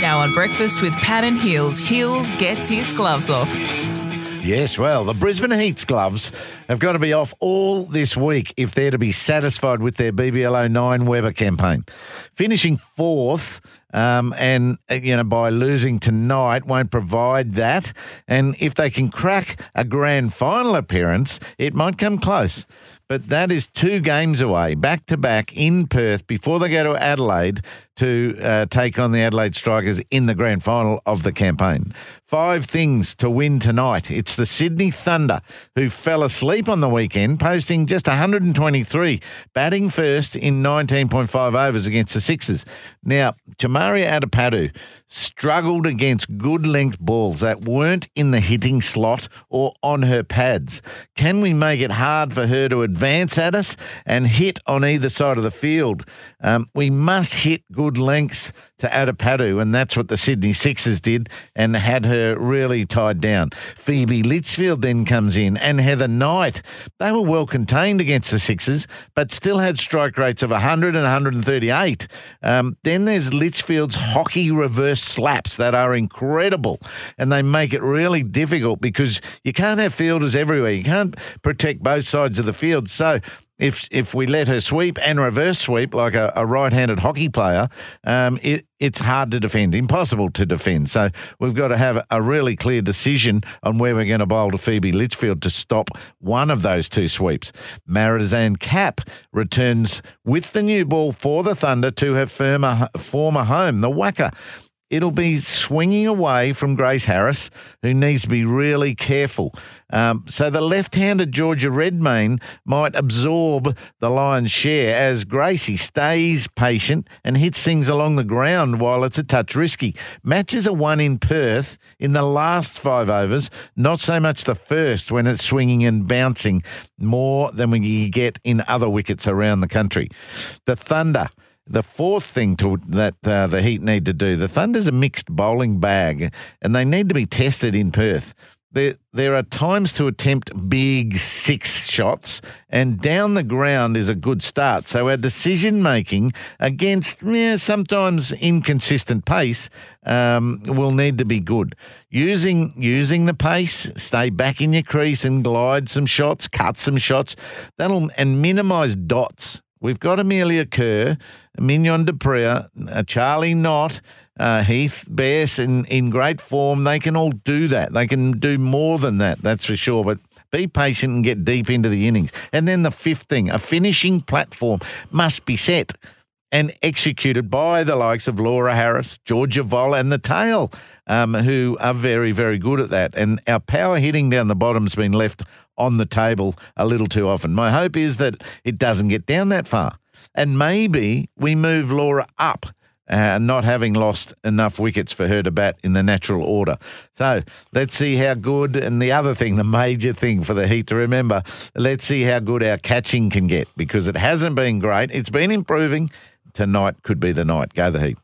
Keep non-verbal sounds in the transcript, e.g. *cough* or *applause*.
Now on breakfast with Pat and Heels, Heels gets his gloves off. Yes, well, the Brisbane Heat's gloves have got to be off all this week if they're to be satisfied with their BBLO 9 Weber campaign. Finishing fourth, um, and uh, you know by losing tonight won't provide that. And if they can crack a grand final appearance, it might come close. But that is two games away, back to back in Perth before they go to Adelaide to uh, take on the Adelaide Strikers in the grand final of the campaign. Five things to win tonight. It's the Sydney Thunder who fell asleep on the weekend, posting just 123, batting first in 19.5 overs against the Sixers. Now, Chamari struggled against good length balls that weren't in the hitting slot or on her pads. Can we make it hard for her to advance at us and hit on either side of the field? Um, we must hit good lengths to Athapaththu, and that's what the Sydney Sixers did and had her really tied down. Phoebe Litchfield then comes in and Heather Knight. They were well contained against the Sixers, but still had strike rates of 100 and 138. Um, then there's Hockey reverse slaps that are incredible, and they make it really difficult because you can't have fielders everywhere. You can't protect both sides of the field. So if if we let her sweep and reverse sweep like a, a right-handed hockey player, um, it, it's hard to defend, impossible to defend. So we've got to have a really clear decision on where we're going to bowl to Phoebe Litchfield to stop one of those two sweeps. Marizanne Kapp returns with the new ball for the Thunder to her former, former home, the WACA it'll be swinging away from Grace Harris, who needs to be really careful. Um, so the left-handed Georgia Redmayne might absorb the lion's share as Gracie stays patient and hits things along the ground while it's a touch risky. Matches are won in Perth in the last five overs, not so much the first when it's swinging and bouncing more than we get in other wickets around the country. The Thunder the fourth thing to, that uh, the Heat need to do, the Thunder's a mixed bowling bag, and they need to be tested in Perth. There, there are times to attempt big six shots, and down the ground is a good start. So our decision making against yeah, sometimes inconsistent pace um, will need to be good. Using using the pace, stay back in your crease and glide some shots, cut some shots. That'll and minimise dots. We've got Amelia Kerr, Mignon du Preez, uh, Charli Knott, uh, Heath Bess in, in great form. They can all do that. They can do more than that, that's for sure. But be patient and get deep into the innings. And then the fifth thing, a finishing platform must be set and executed by the likes of Laura Harris, Georgia Voll, and the tail, um, who are very, very good at that. And our power hitting down the bottom's been left on the table a little too often. My hope is that it doesn't get down that far. And maybe we move Laura up. Uh, not having lost enough wickets for her to bat in the natural order. So let's see how good. And the other thing, *laughs* the major thing for the Heat to remember, let's see how good our catching can get because it hasn't been great. It's been improving. Tonight could be the night. Go the Heat.